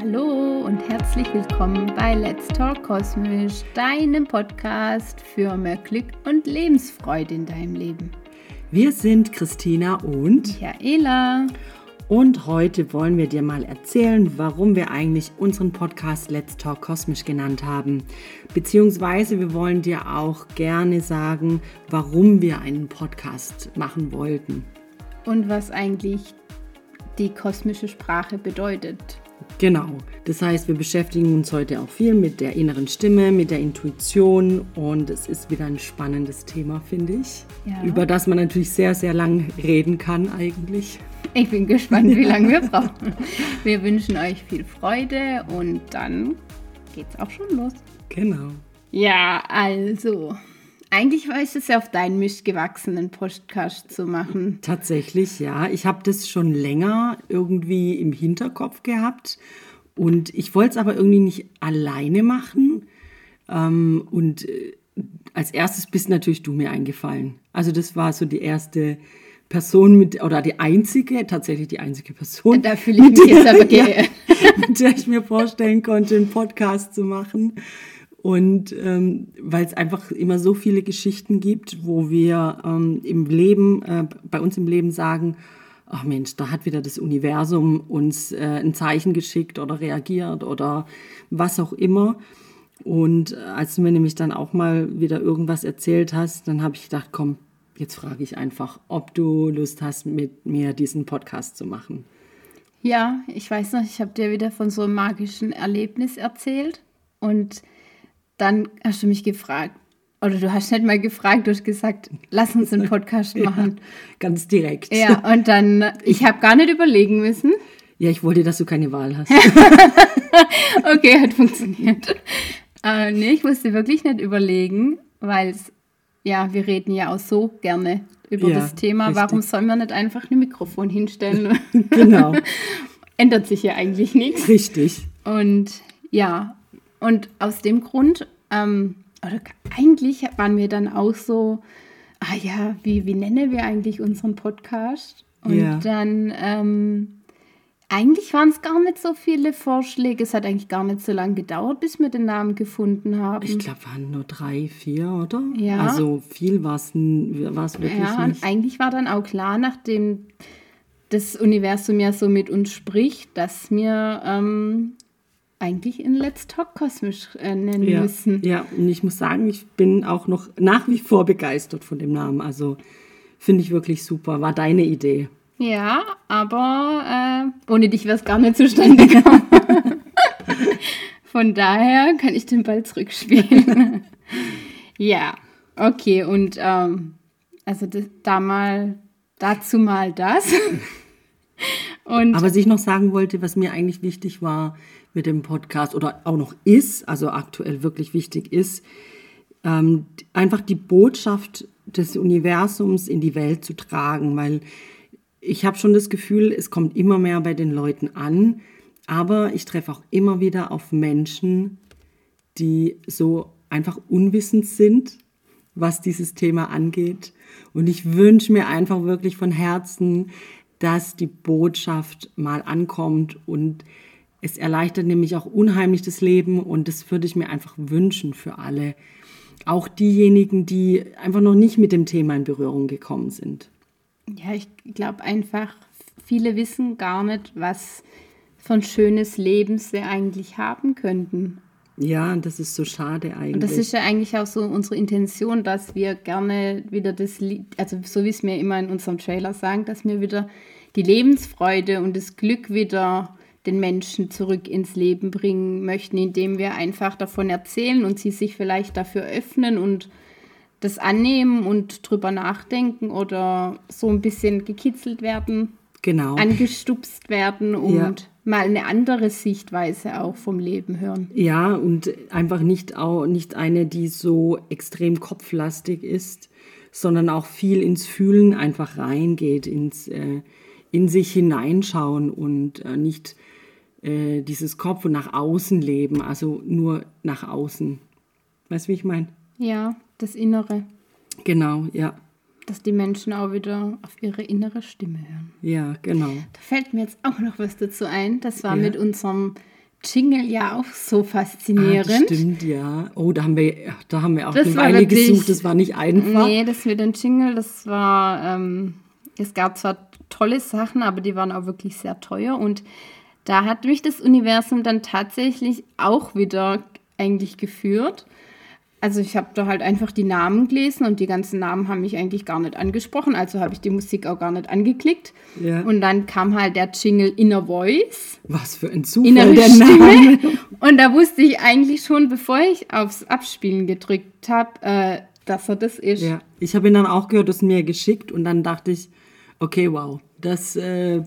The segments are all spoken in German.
Hallo und herzlich willkommen bei Let's Talk Kosmisch, deinem Podcast für mehr Glück und Lebensfreude in deinem Leben. Wir sind Christina und Michaela. Und heute wollen wir dir mal erzählen, warum wir eigentlich unseren Podcast Let's Talk Kosmisch genannt haben. Beziehungsweise wir wollen dir auch gerne sagen, warum wir einen Podcast machen wollten. Und was eigentlich die kosmische Sprache bedeutet. Genau. Das heißt, wir beschäftigen uns heute auch viel mit der inneren Stimme, mit der Intuition und es ist wieder ein spannendes Thema, finde ich, ja. über das man natürlich sehr, sehr lang reden kann eigentlich. Ich bin gespannt, wie lange wir brauchen. Wir wünschen euch viel Freude und dann geht's auch schon los. Genau. Ja, also, eigentlich war es ja auf deinen Mist gewachsenen Podcast zu machen. Tatsächlich, ja. Ich habe das schon länger irgendwie im Hinterkopf gehabt und ich wollte es aber irgendwie nicht alleine machen. Ähm, und äh, als erstes bist natürlich du mir eingefallen. Also das war so die erste Person mit, oder die einzige, tatsächlich die einzige Person. Da fühle ich mich jetzt aber geehrt. mit der ich mir vorstellen konnte, einen Podcast zu machen. Und ähm, weil es einfach immer so viele Geschichten gibt, wo wir ähm, im Leben, äh, bei uns im Leben sagen, ach Mensch, da hat wieder das Universum uns äh, ein Zeichen geschickt oder reagiert oder was auch immer. Und äh, als du mir nämlich dann auch mal wieder irgendwas erzählt hast, dann habe ich gedacht, komm, jetzt frage ich einfach, ob du Lust hast, mit mir diesen Podcast zu machen. Ja, ich weiß noch, ich habe dir wieder von so einem magischen Erlebnis erzählt und dann hast du mich gefragt, oder du hast nicht mal gefragt, du hast gesagt, lass uns einen Podcast machen. Ja, ganz direkt. Ja, und dann, ich habe gar nicht überlegen müssen. Ja, ich wollte, dass du keine Wahl hast. okay, hat funktioniert. Äh, nee, ich musste wirklich nicht überlegen, weil ja, wir reden ja auch so gerne über ja, das Thema. Richtig. Warum sollen wir nicht einfach ein Mikrofon hinstellen? genau. Ändert sich ja eigentlich nichts. Richtig. Und ja, und aus dem Grund, ähm, oder eigentlich waren wir dann auch so, ah ja, wie, wie nennen wir eigentlich unseren Podcast? Und ja. dann, ähm, eigentlich waren es gar nicht so viele Vorschläge. Es hat eigentlich gar nicht so lange gedauert, bis wir den Namen gefunden haben. Ich glaube, waren nur drei, vier, oder? Ja. Also viel war es wirklich ja, nicht. Und eigentlich war dann auch klar, nachdem das Universum ja so mit uns spricht, dass wir ähm, eigentlich in Let's Talk kosmisch äh, nennen ja, müssen. Ja, und ich muss sagen, ich bin auch noch nach wie vor begeistert von dem Namen. Also finde ich wirklich super. War deine Idee. Ja, aber äh, ohne dich wäre es gar nicht zustande gekommen. von daher kann ich den Ball zurückspielen. ja, okay, und ähm, also das, da mal, dazu mal das. und aber was ich noch sagen wollte, was mir eigentlich wichtig war, mit dem Podcast oder auch noch ist, also aktuell wirklich wichtig ist, ähm, einfach die Botschaft des Universums in die Welt zu tragen, weil ich habe schon das Gefühl, es kommt immer mehr bei den Leuten an, aber ich treffe auch immer wieder auf Menschen, die so einfach unwissend sind, was dieses Thema angeht. Und ich wünsche mir einfach wirklich von Herzen, dass die Botschaft mal ankommt und es erleichtert nämlich auch unheimlich das Leben und das würde ich mir einfach wünschen für alle. Auch diejenigen, die einfach noch nicht mit dem Thema in Berührung gekommen sind. Ja, ich glaube einfach, viele wissen gar nicht, was für ein schönes Leben sie eigentlich haben könnten. Ja, und das ist so schade eigentlich. Und das ist ja eigentlich auch so unsere Intention, dass wir gerne wieder das, also so wie es mir immer in unserem Trailer sagen, dass wir wieder die Lebensfreude und das Glück wieder den Menschen zurück ins Leben bringen möchten, indem wir einfach davon erzählen und sie sich vielleicht dafür öffnen und das annehmen und drüber nachdenken oder so ein bisschen gekitzelt werden, genau. angestupst werden und ja. mal eine andere Sichtweise auch vom Leben hören. Ja, und einfach nicht auch nicht eine, die so extrem kopflastig ist, sondern auch viel ins Fühlen einfach reingeht, ins äh, in sich hineinschauen und äh, nicht äh, dieses Kopf und nach außen leben, also nur nach außen. Weißt du, wie ich meine? Ja, das Innere. Genau, ja. Dass die Menschen auch wieder auf ihre innere Stimme hören. Ja, genau. Da fällt mir jetzt auch noch was dazu ein. Das war ja. mit unserem Jingle ja auch so faszinierend. Ah, stimmt, ja. Oh, da haben wir, da haben wir auch das eine Weile gesucht. Das war nicht einfach. Nee, das mit dem Jingle, das war, ähm, es gab zwar tolle Sachen, aber die waren auch wirklich sehr teuer. Und da hat mich das Universum dann tatsächlich auch wieder eigentlich geführt also ich habe da halt einfach die Namen gelesen und die ganzen Namen haben mich eigentlich gar nicht angesprochen, also habe ich die Musik auch gar nicht angeklickt. Ja. Und dann kam halt der Jingle Inner Voice. Was für ein Zufall Innere der Name. Und da wusste ich eigentlich schon, bevor ich aufs Abspielen gedrückt habe, äh, dass er das ist. Ja, ich habe ihn dann auch gehört, das mir geschickt und dann dachte ich, okay, wow, das, äh,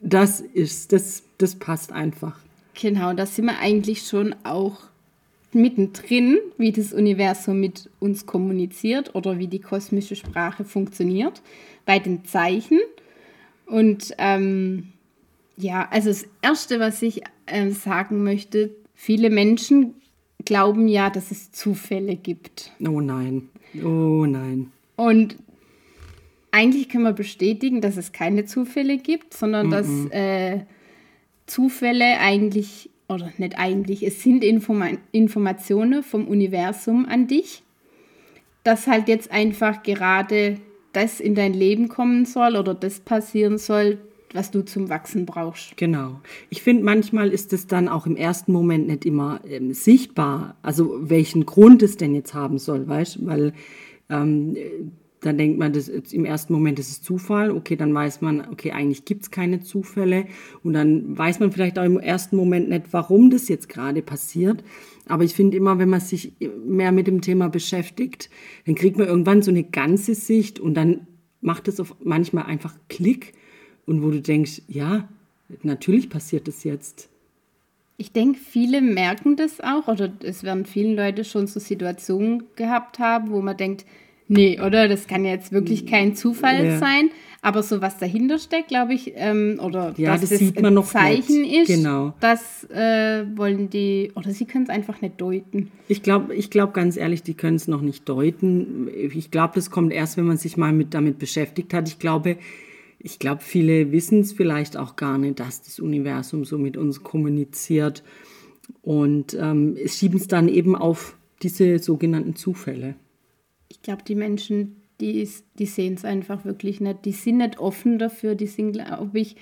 das ist, das, das passt einfach. Genau, da sind wir eigentlich schon auch mittendrin, wie das Universum mit uns kommuniziert oder wie die kosmische Sprache funktioniert, bei den Zeichen. Und ähm, ja, also das Erste, was ich äh, sagen möchte, viele Menschen glauben ja, dass es Zufälle gibt. Oh nein, oh nein. Und eigentlich können wir bestätigen, dass es keine Zufälle gibt, sondern mm -mm. dass äh, Zufälle eigentlich oder nicht eigentlich, es sind Informa Informationen vom Universum an dich, dass halt jetzt einfach gerade das in dein Leben kommen soll oder das passieren soll, was du zum Wachsen brauchst. Genau. Ich finde, manchmal ist es dann auch im ersten Moment nicht immer ähm, sichtbar, also welchen Grund es denn jetzt haben soll, weißt du? Weil ähm, dann denkt man, das im ersten Moment ist es Zufall. Okay, dann weiß man, okay, eigentlich gibt es keine Zufälle. Und dann weiß man vielleicht auch im ersten Moment nicht, warum das jetzt gerade passiert. Aber ich finde immer, wenn man sich mehr mit dem Thema beschäftigt, dann kriegt man irgendwann so eine ganze Sicht und dann macht es manchmal einfach Klick. Und wo du denkst, ja, natürlich passiert das jetzt. Ich denke, viele merken das auch, oder es werden vielen Leute schon so Situationen gehabt haben, wo man denkt, Nee, oder? Das kann jetzt wirklich kein Zufall ja. sein. Aber so was dahinter steckt, glaube ich, ähm, oder ja, dass das, das sieht man noch Zeichen nicht. ist, genau. das äh, wollen die, oder sie können es einfach nicht deuten. Ich glaube ich glaub ganz ehrlich, die können es noch nicht deuten. Ich glaube, das kommt erst, wenn man sich mal mit, damit beschäftigt hat. Ich glaube, ich glaube, viele wissen es vielleicht auch gar nicht, dass das Universum so mit uns kommuniziert. Und ähm, schieben es dann eben auf diese sogenannten Zufälle ich glaube, die Menschen, die, die sehen es einfach wirklich nicht. Die sind nicht offen dafür, die sind, glaube ich,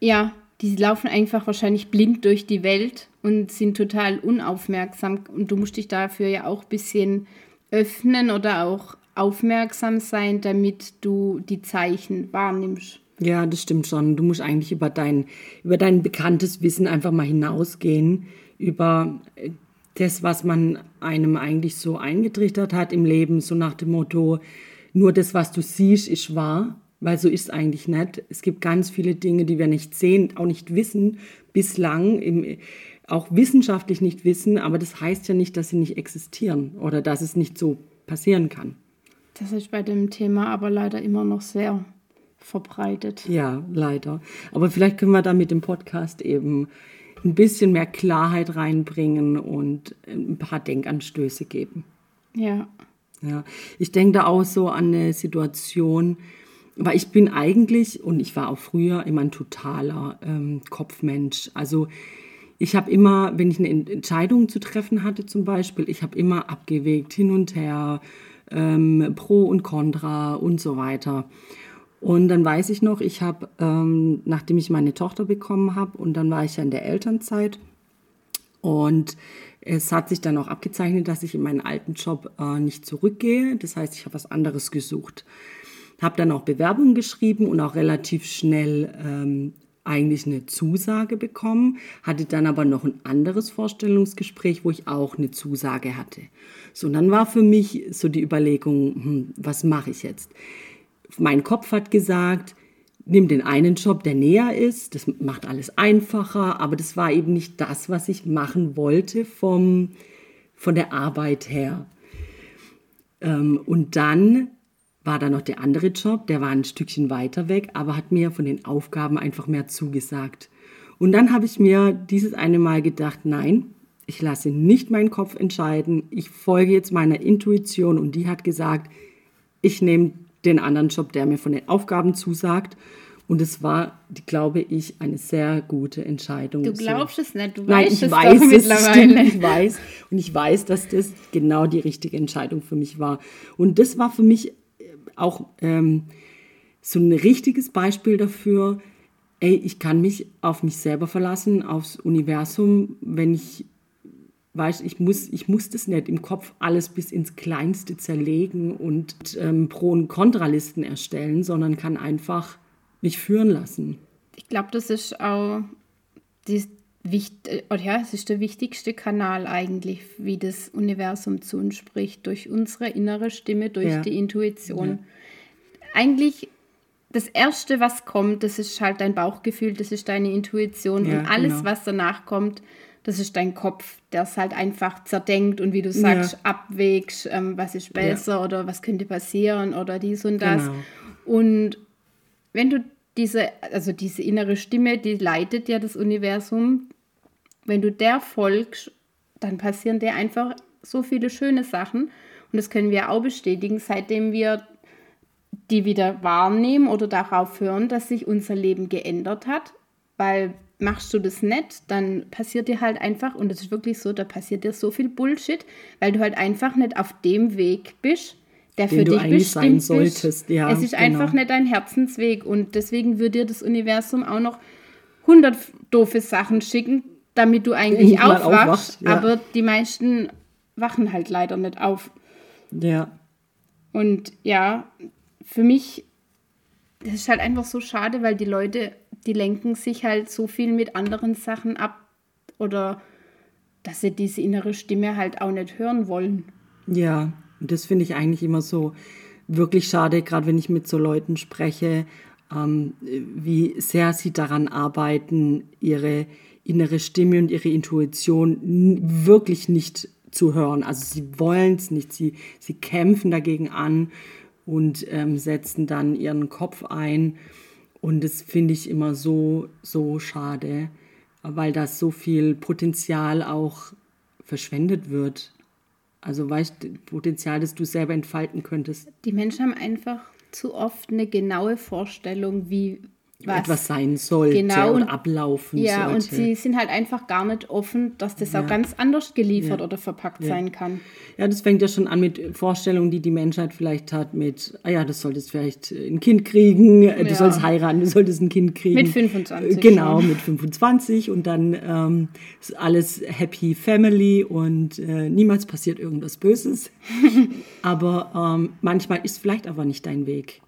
ja, die laufen einfach wahrscheinlich blind durch die Welt und sind total unaufmerksam. Und du musst dich dafür ja auch ein bisschen öffnen oder auch aufmerksam sein, damit du die Zeichen wahrnimmst. Ja, das stimmt schon. Du musst eigentlich über dein, über dein bekanntes Wissen einfach mal hinausgehen, über das, was man einem eigentlich so eingetrichtert hat im Leben, so nach dem Motto, nur das, was du siehst, ist wahr, weil so ist es eigentlich nicht. Es gibt ganz viele Dinge, die wir nicht sehen, auch nicht wissen, bislang, im, auch wissenschaftlich nicht wissen, aber das heißt ja nicht, dass sie nicht existieren oder dass es nicht so passieren kann. Das ist bei dem Thema aber leider immer noch sehr verbreitet. Ja, leider. Aber vielleicht können wir da mit dem Podcast eben ein bisschen mehr Klarheit reinbringen und ein paar Denkanstöße geben. Ja. Ja, ich denke da auch so an eine Situation, weil ich bin eigentlich, und ich war auch früher immer ein totaler ähm, Kopfmensch. Also ich habe immer, wenn ich eine Entscheidung zu treffen hatte zum Beispiel, ich habe immer abgewegt, hin und her, ähm, pro und contra und so weiter. Und dann weiß ich noch, ich habe, ähm, nachdem ich meine Tochter bekommen habe, und dann war ich ja in der Elternzeit, und es hat sich dann auch abgezeichnet, dass ich in meinen alten Job äh, nicht zurückgehe. Das heißt, ich habe was anderes gesucht. Habe dann auch Bewerbungen geschrieben und auch relativ schnell ähm, eigentlich eine Zusage bekommen, hatte dann aber noch ein anderes Vorstellungsgespräch, wo ich auch eine Zusage hatte. So, und dann war für mich so die Überlegung, hm, was mache ich jetzt? Mein Kopf hat gesagt, nimm den einen Job, der näher ist, das macht alles einfacher, aber das war eben nicht das, was ich machen wollte vom, von der Arbeit her. Ähm, und dann war da noch der andere Job, der war ein Stückchen weiter weg, aber hat mir von den Aufgaben einfach mehr zugesagt. Und dann habe ich mir dieses eine Mal gedacht, nein, ich lasse nicht meinen Kopf entscheiden, ich folge jetzt meiner Intuition und die hat gesagt, ich nehme den anderen Job, der mir von den Aufgaben zusagt. Und es war, glaube ich, eine sehr gute Entscheidung. Du glaubst so. es nicht, du Nein, weißt ich es weiß es mittlerweile. ich weiß. Und ich weiß, dass das genau die richtige Entscheidung für mich war. Und das war für mich auch ähm, so ein richtiges Beispiel dafür, ey, ich kann mich auf mich selber verlassen, aufs Universum, wenn ich weiß, ich muss, ich muss das nicht im Kopf alles bis ins Kleinste zerlegen und ähm, Pro- und Kontralisten erstellen, sondern kann einfach mich führen lassen. Ich glaube, das ist auch die, wichtig, ja, es ist der wichtigste Kanal eigentlich, wie das Universum zu uns spricht, durch unsere innere Stimme, durch ja. die Intuition. Ja. Eigentlich das Erste, was kommt, das ist halt dein Bauchgefühl, das ist deine Intuition ja, und alles, genau. was danach kommt, das ist dein Kopf, der es halt einfach zerdenkt und wie du sagst, ja. abwägst, ähm, was ist besser ja. oder was könnte passieren oder dies und das. Genau. Und wenn du diese, also diese innere Stimme, die leitet ja das Universum, wenn du der folgst, dann passieren dir einfach so viele schöne Sachen. Und das können wir auch bestätigen, seitdem wir die wieder wahrnehmen oder darauf hören, dass sich unser Leben geändert hat. Weil machst du das nicht, dann passiert dir halt einfach, und das ist wirklich so, da passiert dir so viel Bullshit, weil du halt einfach nicht auf dem Weg bist, der für dich bestimmt ist. Ja, es ist genau. einfach nicht dein Herzensweg und deswegen würde dir das Universum auch noch 100 doofe Sachen schicken, damit du eigentlich aufwachst, aufwacht, ja. aber die meisten wachen halt leider nicht auf. Ja. Und ja, für mich, das ist halt einfach so schade, weil die Leute, die lenken sich halt so viel mit anderen Sachen ab oder dass sie diese innere Stimme halt auch nicht hören wollen. Ja, das finde ich eigentlich immer so wirklich schade, gerade wenn ich mit so Leuten spreche, ähm, wie sehr sie daran arbeiten, ihre innere Stimme und ihre Intuition wirklich nicht zu hören. Also sie wollen es nicht, sie, sie kämpfen dagegen an und ähm, setzen dann ihren Kopf ein. Und das finde ich immer so, so schade, weil da so viel Potenzial auch verschwendet wird. Also weißt du, Potenzial, das du selber entfalten könntest. Die Menschen haben einfach zu oft eine genaue Vorstellung, wie was etwas sein sollte genau, und ablaufen ja, sollte. Ja, und sie sind halt einfach gar nicht offen, dass das ja. auch ganz anders geliefert ja. oder verpackt ja. sein kann. Ja, das fängt ja schon an mit Vorstellungen, die die Menschheit vielleicht hat mit, ah ja, du solltest vielleicht ein Kind kriegen, du sollst heiraten, du solltest ein Kind kriegen. Mit 25. Genau, schon. mit 25 und dann ähm, ist alles Happy Family und äh, niemals passiert irgendwas Böses. aber ähm, manchmal ist vielleicht aber nicht dein Weg.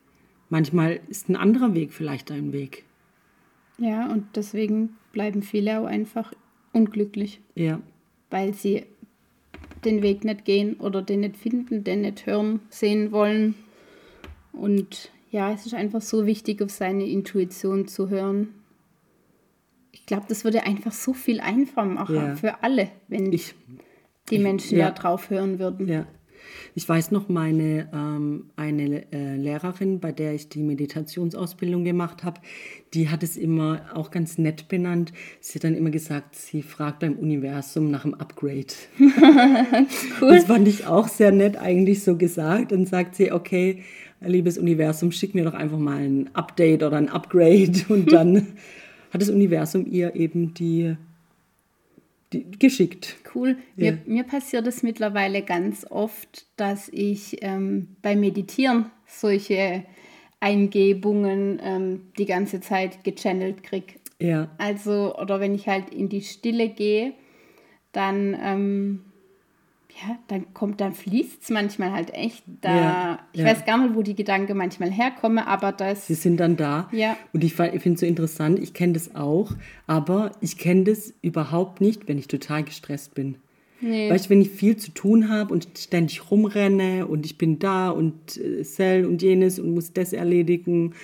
Manchmal ist ein anderer Weg vielleicht dein Weg. Ja, und deswegen bleiben viele auch einfach unglücklich. Ja. Weil sie den Weg nicht gehen oder den nicht finden, den nicht hören, sehen wollen. Und ja, es ist einfach so wichtig, auf seine Intuition zu hören. Ich glaube, das würde einfach so viel einfacher machen ja. für alle, wenn ich, die Menschen ja. da drauf hören würden. Ja. Ich weiß noch, meine ähm, eine äh, Lehrerin, bei der ich die Meditationsausbildung gemacht habe, die hat es immer auch ganz nett benannt. Sie hat dann immer gesagt, sie fragt beim Universum nach einem Upgrade. cool. Das fand ich auch sehr nett eigentlich so gesagt. Dann sagt sie, okay, liebes Universum, schick mir doch einfach mal ein Update oder ein Upgrade. Und dann hat das Universum ihr eben die die, geschickt. Cool. Ja. Mir, mir, passiert es mittlerweile ganz oft, dass ich ähm, beim Meditieren solche Eingebungen ähm, die ganze Zeit gechannelt kriege. Ja. Also, oder wenn ich halt in die Stille gehe, dann ähm, ja, dann kommt, dann fließt es manchmal halt echt. Da, ja, ich ja. weiß gar nicht, wo die Gedanken manchmal herkommen, aber das. Sie sind dann da. Ja. Und ich, ich finde es so interessant, ich kenne das auch, aber ich kenne das überhaupt nicht, wenn ich total gestresst bin. Nee. Weißt du, wenn ich viel zu tun habe und ständig rumrenne und ich bin da und äh, Cell und jenes und muss das erledigen,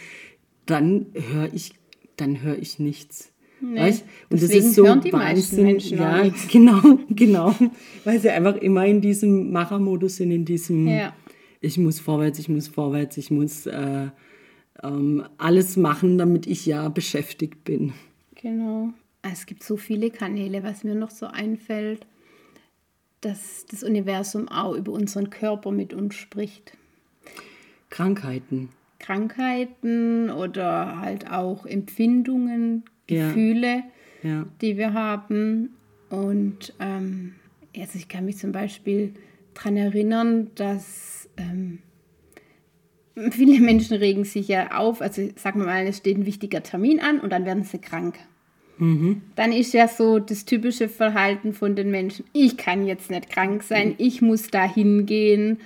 dann höre ich, dann höre ich nichts. Nee, weißt? Und das ist so hören die Wahnsinn. Menschen ja, genau, genau. Weil sie einfach immer in diesem Machermodus sind, in diesem ja. ich muss vorwärts, ich muss vorwärts, ich muss äh, ähm, alles machen, damit ich ja beschäftigt bin. Genau. Es gibt so viele Kanäle, was mir noch so einfällt, dass das Universum auch über unseren Körper mit uns spricht. Krankheiten. Krankheiten oder halt auch Empfindungen, Gefühle, ja. Ja. die wir haben. Und ähm, also ich kann mich zum Beispiel daran erinnern, dass ähm, viele Menschen regen sich ja auf, also sagen wir mal, es steht ein wichtiger Termin an und dann werden sie krank. Mhm. Dann ist ja so das typische Verhalten von den Menschen, ich kann jetzt nicht krank sein, mhm. ich muss da hingehen.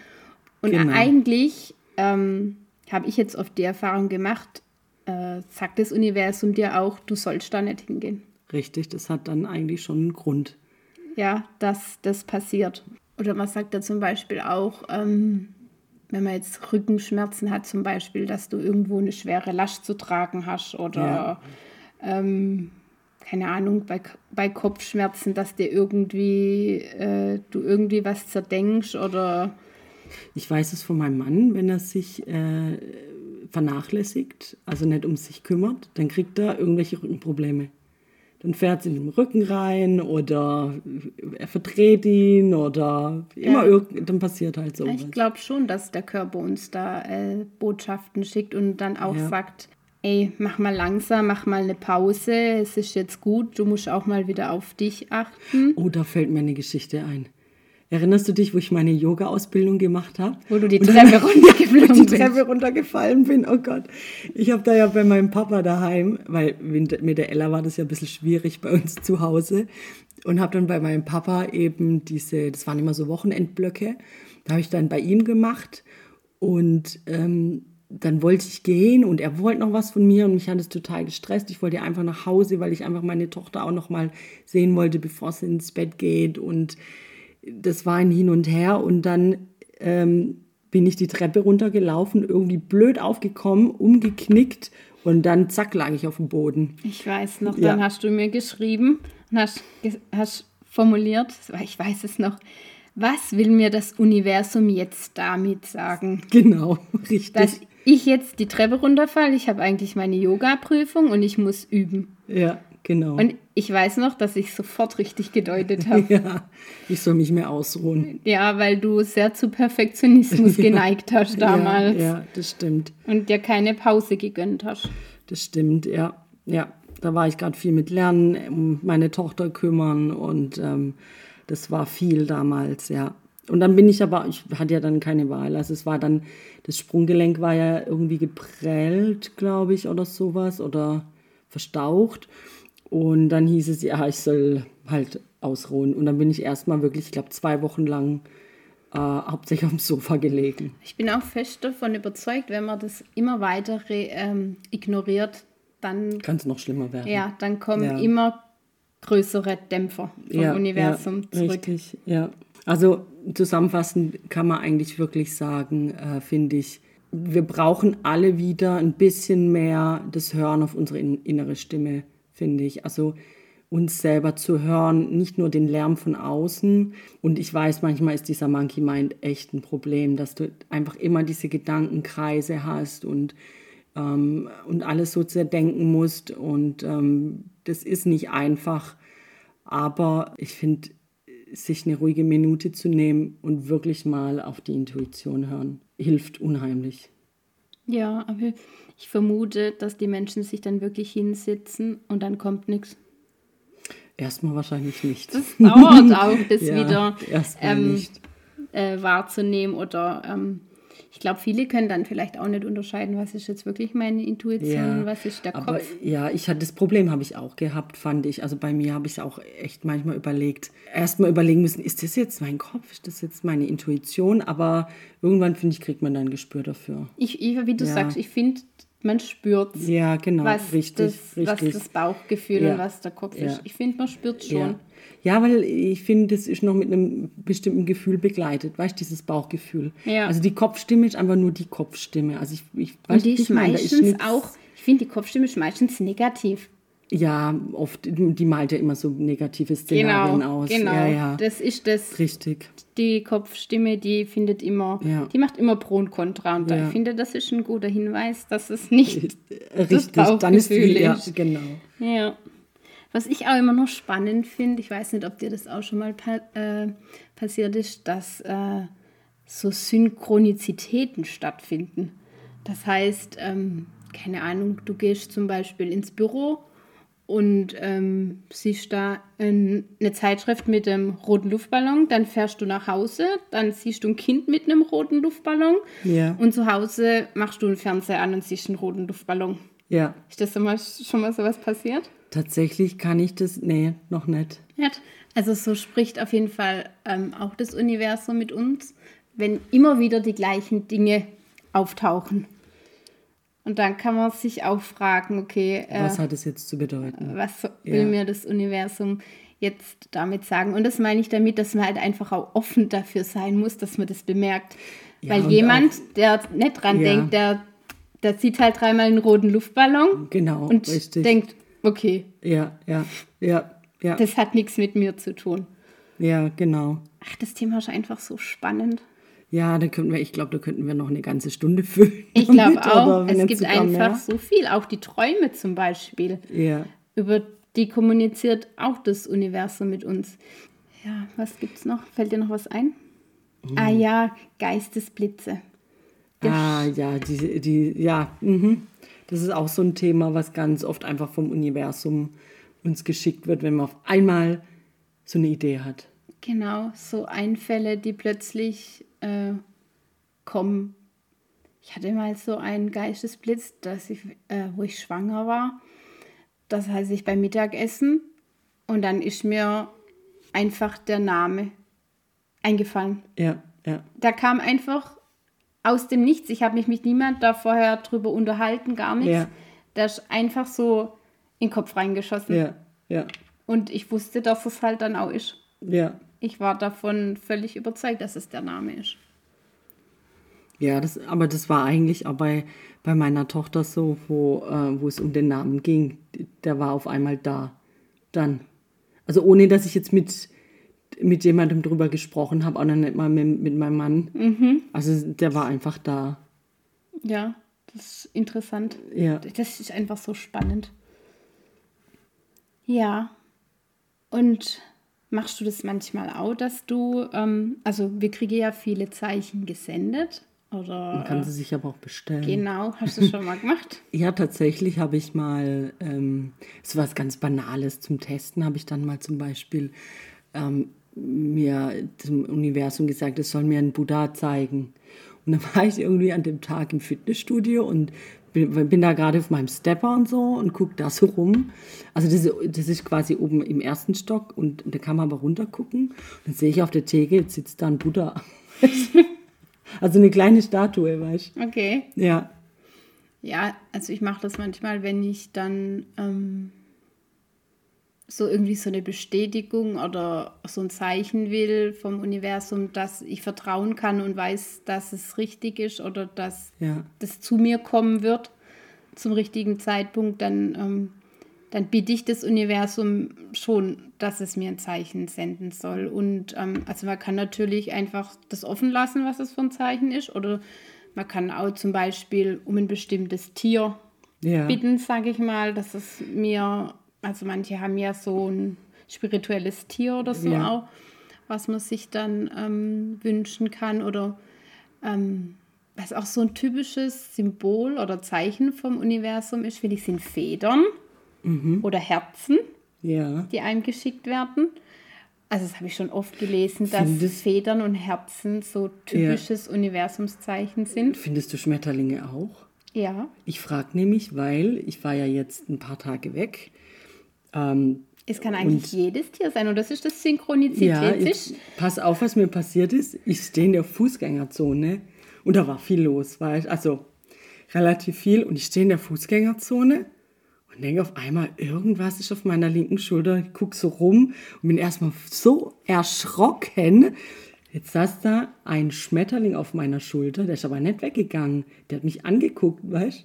Und genau. eigentlich ähm, habe ich jetzt oft die Erfahrung gemacht, äh, sagt das Universum dir auch, du sollst da nicht hingehen. Richtig, das hat dann eigentlich schon einen Grund. Ja, dass das passiert. Oder man sagt ja zum Beispiel auch, ähm, wenn man jetzt Rückenschmerzen hat, zum Beispiel, dass du irgendwo eine schwere Last zu tragen hast oder ja. ähm, keine Ahnung, bei, bei Kopfschmerzen, dass dir irgendwie äh, du irgendwie was zerdenkst oder ich weiß es von meinem Mann, wenn er sich äh, vernachlässigt, also nicht um sich kümmert, dann kriegt er irgendwelche Rückenprobleme dann fährt es in den Rücken rein oder er verdreht ihn oder immer ja. dann passiert halt so. Ich glaube schon, dass der Körper uns da äh, Botschaften schickt und dann auch ja. sagt, ey, mach mal langsam, mach mal eine Pause, es ist jetzt gut, du musst auch mal wieder auf dich achten. Oh, da fällt mir eine Geschichte ein. Erinnerst du dich, wo ich meine Yoga-Ausbildung gemacht habe? Wo du die Treppe runtergefallen bist. die Treppe runtergefallen bin, oh Gott. Ich habe da ja bei meinem Papa daheim, weil mit der Ella war das ja ein bisschen schwierig bei uns zu Hause. Und habe dann bei meinem Papa eben diese, das waren immer so Wochenendblöcke, da habe ich dann bei ihm gemacht. Und ähm, dann wollte ich gehen und er wollte noch was von mir und mich hat es total gestresst. Ich wollte einfach nach Hause, weil ich einfach meine Tochter auch noch mal sehen wollte, bevor sie ins Bett geht und das war ein Hin und Her und dann ähm, bin ich die Treppe runtergelaufen, irgendwie blöd aufgekommen, umgeknickt und dann zack lag ich auf dem Boden. Ich weiß noch, dann hast du mir geschrieben und hast, hast formuliert, ich weiß es noch, was will mir das Universum jetzt damit sagen? Genau, richtig. Dass ich jetzt die Treppe runterfalle, ich habe eigentlich meine Yoga-Prüfung und ich muss üben. Ja. Genau. Und ich weiß noch, dass ich sofort richtig gedeutet habe. Ja, ich soll mich mehr ausruhen. Ja, weil du sehr zu Perfektionismus ja. geneigt hast damals. Ja, ja, das stimmt. Und dir keine Pause gegönnt hast. Das stimmt, ja. Ja, da war ich gerade viel mit Lernen, um meine Tochter kümmern und ähm, das war viel damals, ja. Und dann bin ich aber, ich hatte ja dann keine Wahl. Also es war dann, das Sprunggelenk war ja irgendwie geprellt, glaube ich, oder sowas, oder verstaucht. Und dann hieß es, ja, ich soll halt ausruhen. Und dann bin ich erstmal wirklich, ich glaube, zwei Wochen lang äh, hauptsächlich auf dem Sofa gelegen. Ich bin auch fest davon überzeugt, wenn man das immer weiter ähm, ignoriert, dann kann es noch schlimmer werden. Ja, dann kommen ja. immer größere Dämpfer vom ja, Universum ja, zurück. Richtig, ja. Also zusammenfassend kann man eigentlich wirklich sagen, äh, finde ich, wir brauchen alle wieder ein bisschen mehr das Hören auf unsere innere Stimme finde ich. Also uns selber zu hören, nicht nur den Lärm von außen. Und ich weiß, manchmal ist dieser Monkey Mind echt ein Problem, dass du einfach immer diese Gedankenkreise hast und, ähm, und alles so zerdenken musst. Und ähm, das ist nicht einfach. Aber ich finde, sich eine ruhige Minute zu nehmen und wirklich mal auf die Intuition hören, hilft unheimlich. Ja, aber ich vermute, dass die Menschen sich dann wirklich hinsetzen und dann kommt nichts. Erstmal wahrscheinlich nicht. Das dauert auch, das ja, wieder ähm, äh, wahrzunehmen oder ähm, ich glaube, viele können dann vielleicht auch nicht unterscheiden, was ist jetzt wirklich meine Intuition, ja, was ist der aber, Kopf. Ja, ich hatte das Problem habe ich auch gehabt, fand ich. Also bei mir habe ich auch echt manchmal überlegt, erstmal überlegen müssen, ist das jetzt mein Kopf, ist das jetzt meine Intuition? Aber irgendwann finde ich kriegt man dann ein Gespür dafür. Ich, wie du ja. sagst, ich finde man spürt ja genau was richtig, das, richtig. was das Bauchgefühl ja. und was der Kopf ist. Ich finde, man spürt schon. Ja. Ja, weil ich finde, das ist noch mit einem bestimmten Gefühl begleitet, weißt du, dieses Bauchgefühl. Ja. Also die Kopfstimme ist einfach nur die Kopfstimme. Also ich, ich weiß Und die ist meistens auch, ich finde, die Kopfstimme ist meistens negativ. Ja, oft, die malt ja immer so negative Szenarien genau, aus. Genau, ja, ja. das ist das. Richtig. Die Kopfstimme, die findet immer, ja. die macht immer Pro und Contra. Und ja. ich finde, das ist ein guter Hinweis, dass es nicht Richtig, das dann ist, die, ja, genau. Ja. Was ich auch immer noch spannend finde, ich weiß nicht, ob dir das auch schon mal äh, passiert ist, dass äh, so Synchronizitäten stattfinden. Das heißt, ähm, keine Ahnung, du gehst zum Beispiel ins Büro und ähm, siehst da ein, eine Zeitschrift mit einem roten Luftballon, dann fährst du nach Hause, dann siehst du ein Kind mit einem roten Luftballon Ja. und zu Hause machst du einen Fernseher an und siehst einen roten Luftballon. Ja. Ist das schon mal, schon mal sowas passiert? Tatsächlich kann ich das, nee, noch nicht. Nicht. Also so spricht auf jeden Fall ähm, auch das Universum mit uns, wenn immer wieder die gleichen Dinge auftauchen. Und dann kann man sich auch fragen, okay, äh, Was hat es jetzt zu bedeuten? was will Ja. mir das Universum jetzt damit sagen? Und das meine ich damit, dass man halt einfach auch offen dafür sein muss, dass man das bemerkt. Ja, Weil jemand, der nicht dran Ja. denkt, der, der sieht halt dreimal einen roten Luftballon Genau, und richtig. denkt, okay, Ja, ja, ja, ja. das hat nichts mit mir zu tun. ja, genau. Ach, das Thema ist einfach so spannend. Ja, da könnten wir, ich glaube, da könnten wir noch eine ganze Stunde füllen. Ich glaube auch, es gibt einfach mehr. so viel, auch die Träume zum Beispiel. Ja, Über die kommuniziert auch das Universum mit uns. Ja, was gibt's noch? Fällt dir noch was ein? Ah ja, Geistesblitze. Der ah, ja, die, die, ja, mhm. das ist auch so ein Thema, was ganz oft einfach vom Universum uns geschickt wird, wenn man auf einmal so eine Idee hat. Genau, so Einfälle, die plötzlich äh, kommen. Ich hatte mal so einen Geistesblitz, dass ich, äh, wo ich schwanger war. Das heißt, ich beim Mittagessen und dann ist mir einfach der Name eingefallen. Ja, ja, Da kam einfach aus dem Nichts. Ich habe mich mit niemand da vorher drüber unterhalten, gar nichts. Ja. Der ist einfach so in den Kopf reingeschossen. ja, ja, Und ich wusste, dass es halt dann auch ist. ja. Ich war davon völlig überzeugt, dass es der Name ist. Ja, das, aber das war eigentlich auch bei, bei meiner Tochter so, wo, äh, wo es um den Namen ging. Der war auf einmal da. Dann. Also ohne, dass ich jetzt mit, mit jemandem drüber gesprochen habe, auch noch nicht mal mit, mit meinem Mann. Also der war einfach da. Ja, das ist interessant. Ja. Das ist einfach so spannend. Ja. Und machst du das manchmal auch, dass du, ähm, also wir kriegen ja viele Zeichen gesendet. Oder Man kann sie sich aber auch bestellen. genau, hast du schon mal gemacht? Ja, tatsächlich habe ich mal, ähm, so was ganz Banales zum Testen, habe ich dann mal zum Beispiel ähm, mir zum Universum gesagt, es soll mir einen Buddha zeigen. Und dann war ich irgendwie an dem Tag im Fitnessstudio und bin, bin da gerade auf meinem Stepper und so und gucke da so rum. Also das ist, das ist quasi oben im ersten Stock und da kann man aber runter gucken. Und dann sehe ich auf der Theke, jetzt sitzt da ein Buddha. also eine kleine Statue, weißt du. Okay. Ja, Ja, also ich mache das manchmal, wenn ich dann ähm, so irgendwie so eine Bestätigung oder so ein Zeichen will vom Universum, dass ich vertrauen kann und weiß, dass es richtig ist oder dass ja. das zu mir kommen wird zum richtigen Zeitpunkt, dann, ähm, dann bitte ich das Universum schon, dass es mir ein Zeichen senden soll. Und ähm, also man kann natürlich einfach das offen lassen, was das für ein Zeichen ist. Oder man kann auch zum Beispiel um ein bestimmtes Tier Ja. bitten, sage ich mal, dass es mir, also manche haben ja so ein spirituelles Tier oder so Ja. auch, was man sich dann ähm, wünschen kann oder ähm, was auch so ein typisches Symbol oder Zeichen vom Universum ist, finde ich, sind Federn oder Herzen, Ja. die einem geschickt werden. Also das habe ich schon oft gelesen, dass Findest- Federn und Herzen so typisches Universumszeichen sind. Findest du Schmetterlinge auch? Ja, Ich frage nämlich, weil ich war ja jetzt ein paar Tage weg. Ähm, es kann eigentlich jedes Tier sein und das ist das Synchronizität. ja, jetzt, pass auf, was mir passiert ist. Ich stehe in der Fußgängerzone und da war viel los, weißt also relativ viel. Und ich stehe in der Fußgängerzone und denke auf einmal, irgendwas ist auf meiner linken Schulter. Ich gucke so rum und bin erstmal so erschrocken. Jetzt saß da ein Schmetterling auf meiner Schulter, der ist aber nicht weggegangen. Der hat mich angeguckt, weißt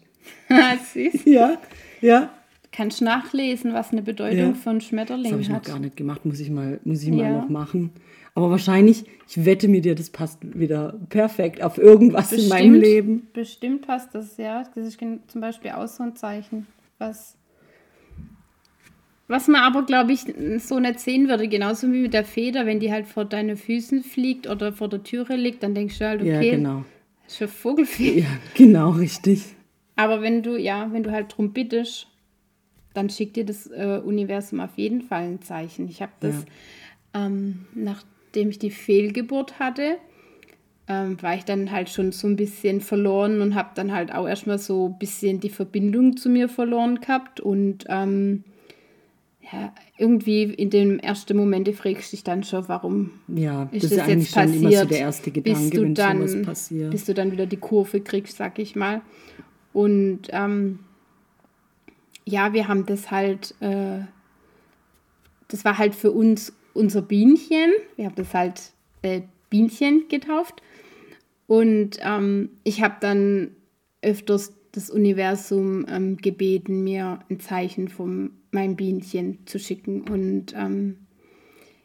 Süß. du? Ja, ja. Kannst nachlesen, was eine Bedeutung Ja. von Das Schmetterling habe ich noch hat. gar nicht gemacht, muss ich mal, muss ich mal Ja. noch machen. Aber wahrscheinlich, ich wette mit dir, das passt wieder perfekt auf irgendwas in meinem Leben. Bestimmt passt das, ja. Das ist zum Beispiel auch so ein Zeichen, was, was man aber, glaube ich, so nicht sehen würde. Genauso wie mit der Feder, wenn die halt vor deinen Füßen fliegt oder vor der Türe liegt, dann denkst du halt, Ja, okay, genau. Schon Vogelfee. Ja, genau, richtig. Aber wenn du, ja, wenn du halt drum bittest, dann schickt dir das äh, Universum auf jeden Fall ein Zeichen. Ich habe das, ja. ähm, nachdem ich die Fehlgeburt hatte, ähm, war ich dann halt schon so ein bisschen verloren und habe dann halt auch erstmal so ein bisschen die Verbindung zu mir verloren gehabt und ähm, ja, irgendwie in den ersten Momenten fragst du dich dann schon, warum ja, ist das, ist das eigentlich jetzt passiert, immer so der erste Gedanke, wenn dann, passiert. Bis du dann wieder die Kurve kriegst, sag ich mal. Und ähm, ja, wir haben das halt, äh, das war halt für uns unser Bienchen. Wir haben das halt äh, Bienchen getauft. Und ähm, ich habe dann öfters das Universum ähm, gebeten, mir ein Zeichen von meinem Bienchen zu schicken. Und ähm,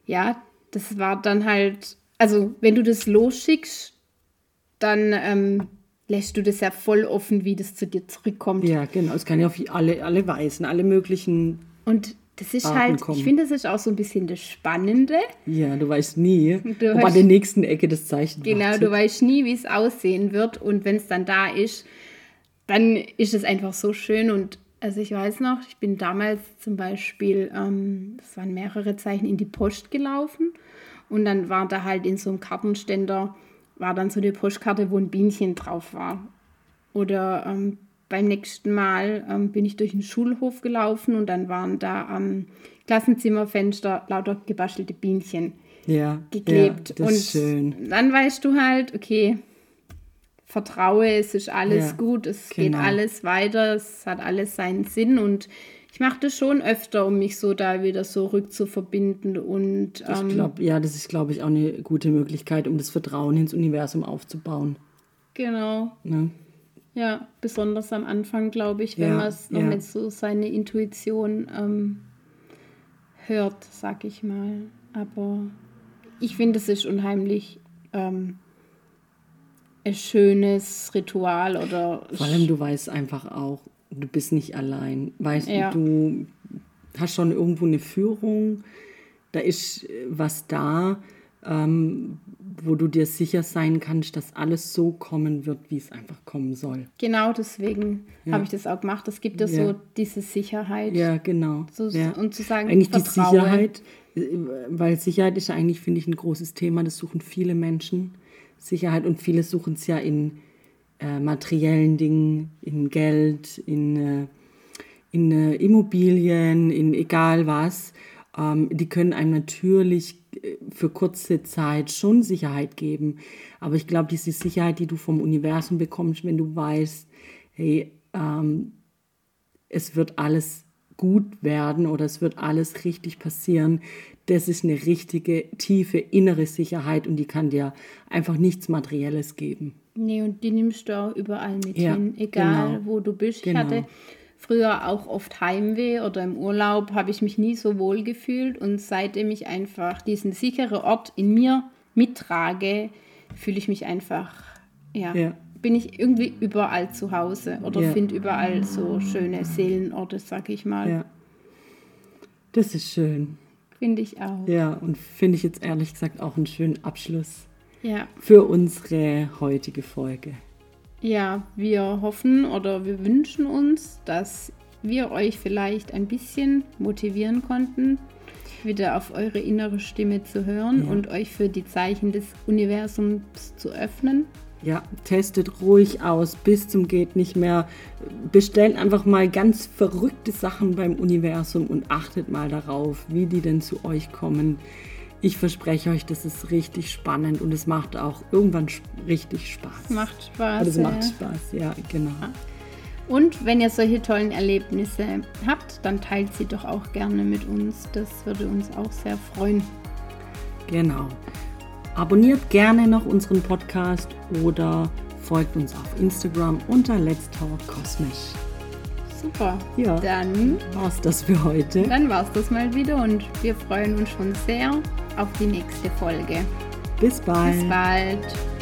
ja, das war dann halt, also wenn du das losschickst, dann ähm, lässt du das ja voll offen, wie das zu dir zurückkommt. Ja, genau. Es kann ja auf alle, alle Weisen, alle möglichen. Und das ist Arten halt, kommen. ich finde, das ist auch so ein bisschen das Spannende. Ja, du weißt nie, du ob an der nächsten Ecke das Zeichen Genau, wartet. du weißt nie, wie es aussehen wird. Und wenn es dann da ist, dann ist es einfach so schön. Und also ich weiß noch, ich bin damals zum Beispiel, ähm, das waren mehrere Zeichen, in die Post gelaufen. Und dann war da halt in so einem Kartenständer war dann so eine Postkarte, wo ein Bienchen drauf war. Oder ähm, beim nächsten Mal ähm, bin ich durch den Schulhof gelaufen und dann waren da am Klassenzimmerfenster lauter gebastelte Bienchen ja, geklebt. Ja, das und ist schön. dann weißt du halt, okay, vertraue, es ist alles ja, gut, es genau. geht alles weiter, es hat alles seinen Sinn und ich mache das schon öfter, um mich so da wieder so rückzuverbinden und ähm, glaub, ja, das ist glaube ich auch eine gute Möglichkeit, um das Vertrauen ins Universum aufzubauen. Genau. Ne? Ja, besonders am Anfang, glaube ich, wenn ja, man es noch ja. nicht so seine Intuition ähm, hört, sag ich mal. Aber ich finde, es ist unheimlich ähm, ein schönes Ritual oder. Vor allem, du weißt einfach auch, du bist nicht allein. Weißt ja. du, hast schon irgendwo eine Führung, da ist äh, was da, ähm, wo du dir sicher sein kannst, dass alles so kommen wird, wie es einfach kommen soll. Genau deswegen ja. habe ich das auch gemacht. Es gibt ja, ja. so diese Sicherheit. Ja, genau. So, ja. Und zu sagen, eigentlich die Sicherheit, äh, weil Sicherheit ist ja eigentlich, finde ich, ein großes Thema. Das suchen viele Menschen. Sicherheit und viele suchen es ja in äh, materiellen Dingen, in Geld, in, äh, in äh, Immobilien, in egal was. Ähm, die können einem natürlich äh, für kurze Zeit schon Sicherheit geben. Aber ich glaube, diese Sicherheit, die du vom Universum bekommst, wenn du weißt, hey, ähm, es wird alles gut werden oder es wird alles richtig passieren, das ist eine richtige, tiefe innere Sicherheit und die kann dir einfach nichts Materielles geben. Nee, und die nimmst du auch überall mit ja, hin, egal genau. wo du bist. Genau. Ich hatte früher auch oft Heimweh oder im Urlaub habe ich mich nie so wohl gefühlt und seitdem ich einfach diesen sicheren Ort in mir mittrage, fühle ich mich einfach, ja, ja, bin ich irgendwie überall zu Hause oder ja. finde überall so schöne Seelenorte, sag ich mal. Ja. Das ist schön. Finde ich auch. Ja, und finde ich jetzt ehrlich gesagt auch einen schönen Abschluss ja. für unsere heutige Folge. Ja, wir hoffen oder wir wünschen uns, dass wir euch vielleicht ein bisschen motivieren konnten, wieder auf eure innere Stimme zu hören ja. und euch für die Zeichen des Universums zu öffnen. Ja, testet ruhig aus, bis zum geht nicht mehr. Bestellt einfach mal ganz verrückte Sachen beim Universum und achtet mal darauf, wie die denn zu euch kommen. Ich verspreche euch, das ist richtig spannend und es macht auch irgendwann richtig Spaß. Macht Spaß. Also es ja. macht Spaß, ja, genau. Und wenn ihr solche tollen Erlebnisse habt, dann teilt sie doch auch gerne mit uns. Das würde uns auch sehr freuen. Genau. Abonniert gerne noch unseren Podcast oder folgt uns auf Instagram unter Let's Talk Kosmisch. Super. Ja. Dann war's das für heute. Dann war's das mal wieder und wir freuen uns schon sehr auf die nächste Folge. Bis bald. Bis bald.